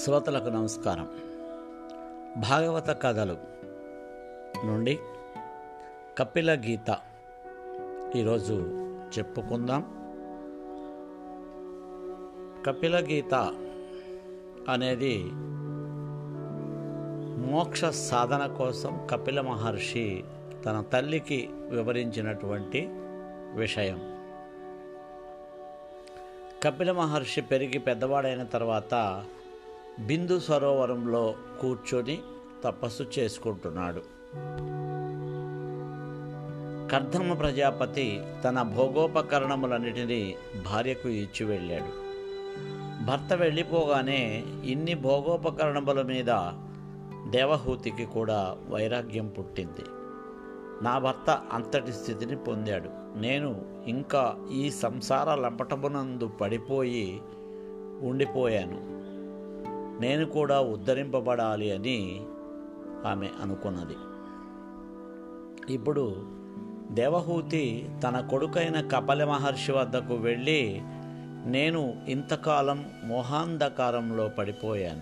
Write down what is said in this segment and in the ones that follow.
శ్రోతలకు నమస్కారం. భాగవత కథలు నుండి కపిల గీత ఈరోజు చెప్పుకుందాం. కపిల గీత అనేది మోక్ష సాధన కోసం కపిల మహర్షి తన తల్లికి వివరించినటువంటి విషయం. కపిల మహర్షి పెరిగి పెద్దవాడైన తర్వాత బిందు సరోవరంలో కూర్చొని తపస్సు చేసుకుంటున్నాడు. కర్ధమ ప్రజాపతి తన భోగోపకరణములన్నిటినీ భార్యకు ఇచ్చి వెళ్ళాడు. భర్త వెళ్ళిపోగానే ఇన్ని భోగోపకరణముల మీద దేవహూతికి కూడా వైరాగ్యం పుట్టింది. నా భర్త అంతటి స్థితిని పొందాడు. నేను ఇంకా ఈ సంసార లంపటమునందు పడిపోయి ఉండిపోయాను. నేను కూడా ఉద్ధరింపబడాలి అని ఆమె అనుకున్నది. ఇప్పుడు దేవహూతి తన కొడుకైన కపల మహర్షి వద్దకు వెళ్ళి నేను ఇంతకాలం మోహాంధకారంలో పడిపోయాను.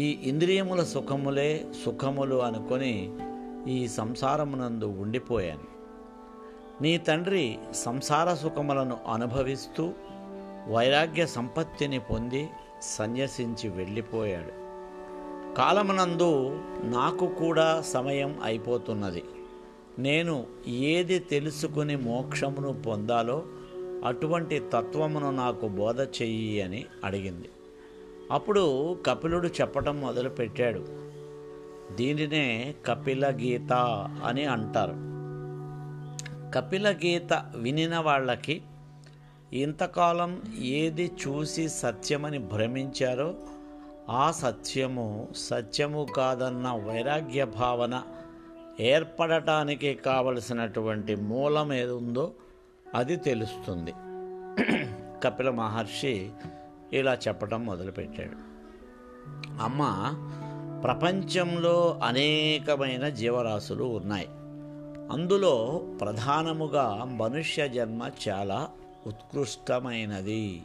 ఈ ఇంద్రియముల సుఖములే సుఖములు అనుకొని ఈ సంసారమునందు ఉండిపోయాను. నీ తండ్రి సంసార సుఖములను అనుభవిస్తూ వైరాగ్య సంపత్తిని పొంది సన్యసించి వెళ్ళిపోయాడు. కాలమునందు నాకు కూడా సమయం అయిపోతున్నది. నేను ఏది తెలుసుకుని మోక్షమును పొందాలో అటువంటి తత్వమును నాకు బోధ చెయ్యి అని అడిగింది. అప్పుడు కపిలుడు చెప్పటం మొదలుపెట్టాడు. దీనినే కపిల గీత అని అంటారు. కపిల గీత వినిన వాళ్ళకి ఇంతకాలం ఏది చూసి సత్యమని భ్రమించారో ఆ సత్యము సత్యము కాదన్న వైరాగ్య భావన ఏర్పడటానికి కావలసినటువంటి మూలం ఏది ఉందో అది తెలుస్తుంది. కపిల మహర్షి ఇలా చెప్పడం మొదలుపెట్టాడు. అమ్మ ప్రపంచంలో అనేకమైన జీవరాశులు ఉన్నాయి. అందులో ప్రధానముగా మనుష్య జన్మ చాలా ఉత్కృష్టమైనది.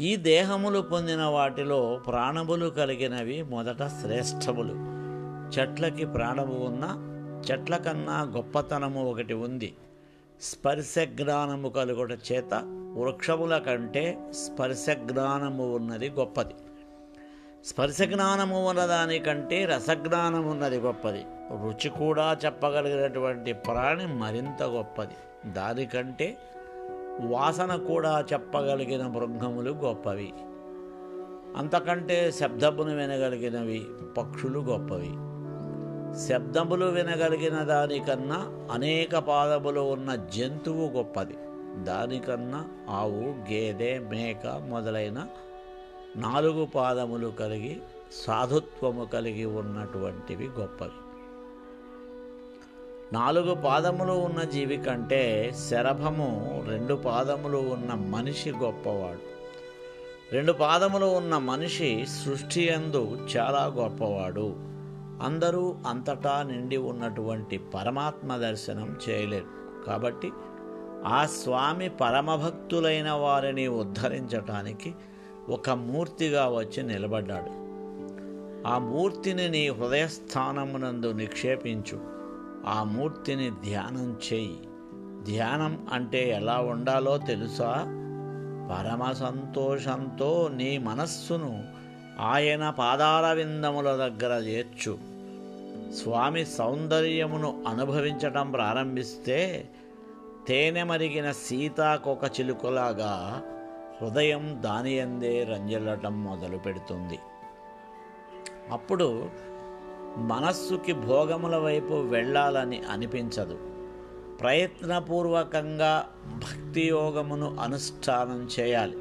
ఈ దేహములు పొందిన వాటిలో ప్రాణములు కలిగినవి మొదట శ్రేష్టములు. చెట్లకి ప్రాణము ఉన్న చెట్ల కన్నా గొప్పతనము ఒకటి ఉంది. స్పర్శ జ్ఞానము కలుగుట చేత వృక్షముల కంటే స్పర్శ జ్ఞానము ఉన్నది గొప్పది. స్పర్శ జ్ఞానము ఉన్నదానికంటే రసజ్ఞానం ఉన్నది గొప్పది. రుచి కూడా చెప్పగలిగినటువంటి ప్రాణి మరింత గొప్పది. దానికంటే వాసన కూడా చెప్పగలిగిన మృగములు గొప్పవి. అంతకంటే శబ్దమును వినగలిగినవి పక్షులు గొప్పవి. శబ్దములు వినగలిగిన దానికన్నా అనేక పాదములు ఉన్న జంతువు గొప్పది. దానికన్నా ఆవు గేదె మేక మొదలైన నాలుగు పాదములు కలిగి సాధుత్వము కలిగి ఉన్నటువంటివి గొప్పవి. నాలుగు పాదములు ఉన్న జీవి కంటే శరభము రెండు పాదములు ఉన్న మనిషి గొప్పవాడు. రెండు పాదములు ఉన్న మనిషి సృష్టి ఎందు చాలా గొప్పవాడు. అందరూ అంతటా నిండి ఉన్నటువంటి పరమాత్మ దర్శనం చేయలేరు. కాబట్టి ఆ స్వామి పరమభక్తులైన వారిని ఉద్ధరించటానికి ఒక మూర్తిగా వచ్చి నిలబడ్డాడు. ఆ మూర్తిని నీ హృదయస్థానమునందు నిక్షేపించు. ఆ మూర్తిని ధ్యానం చేయి. ధ్యానం అంటే ఎలా ఉండాలో తెలుసా? పరమ సంతోషంతో నీ మనస్సును ఆయన పాదాల విందముల దగ్గర చేర్చు. స్వామి సౌందర్యమును అనుభవించటం ప్రారంభిస్తే తేనె మరిగిన సీతాకొక చిలుకలాగా హృదయం దాని అందే రంజలటం మొదలు పెడుతుంది అప్పుడు మనస్సుకి భోగముల వైపు వెళ్ళాలని అనిపించదు. ప్రయత్నపూర్వకంగా భక్తి యోగమును అనుష్ఠానం చేయాలి.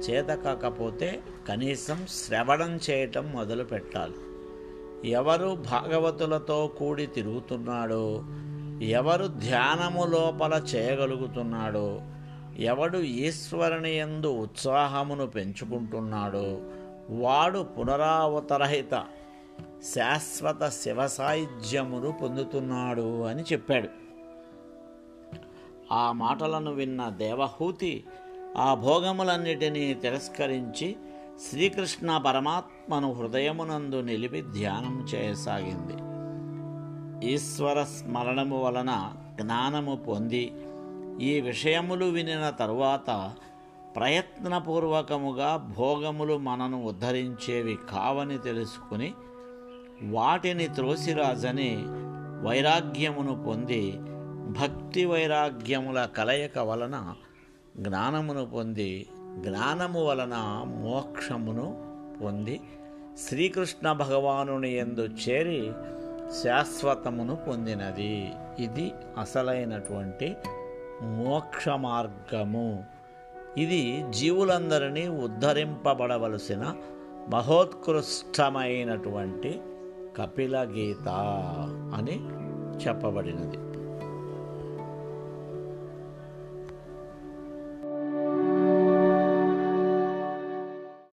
చేత కాకపోతే కనీసం శ్రవణం చేయటం మొదలు పెట్టాలి. ఎవరు భాగవతులతో కూడి తిరుగుతున్నాడో ఎవరు ధ్యానము లోపల చేయగలుగుతున్నాడో ఎవడు ఈశ్వరుని ఎందు ఉత్సాహమును పెంచుకుంటున్నాడో వాడు పునరావతరహిత శాశ్వత శివ సాయుధ్యమును పొందుతున్నాడు అని చెప్పాడు. ఆ మాటలను విన్న దేవహూతి ఆ భోగములన్నిటినీ తిరస్కరించి శ్రీకృష్ణ పరమాత్మను హృదయమునందు నిలిపి ధ్యానం చేయసాగింది. ఈశ్వర స్మరణము వలన జ్ఞానము పొంది ఈ విషయములు వినిన తరువాత ప్రయత్నపూర్వకముగా భోగములు మనను ఉద్ధరించేవి కావని తెలుసుకుని వాటిని త్రోసిరాజని వైరాగ్యమును పొంది భక్తి వైరాగ్యముల కలయిక వలన జ్ఞానమును పొంది జ్ఞానము వలన మోక్షమును పొంది శ్రీకృష్ణ భగవానుని ఎందు చేరి శాశ్వతమును పొందినది. ఇది అసలైనటువంటి మోక్ష మార్గము ఇది జీవులందరినీ ఉద్ధరింపబడవలసిన మహోత్కృష్టమైనటువంటి కపిల గీత అని చెప్పబడినది.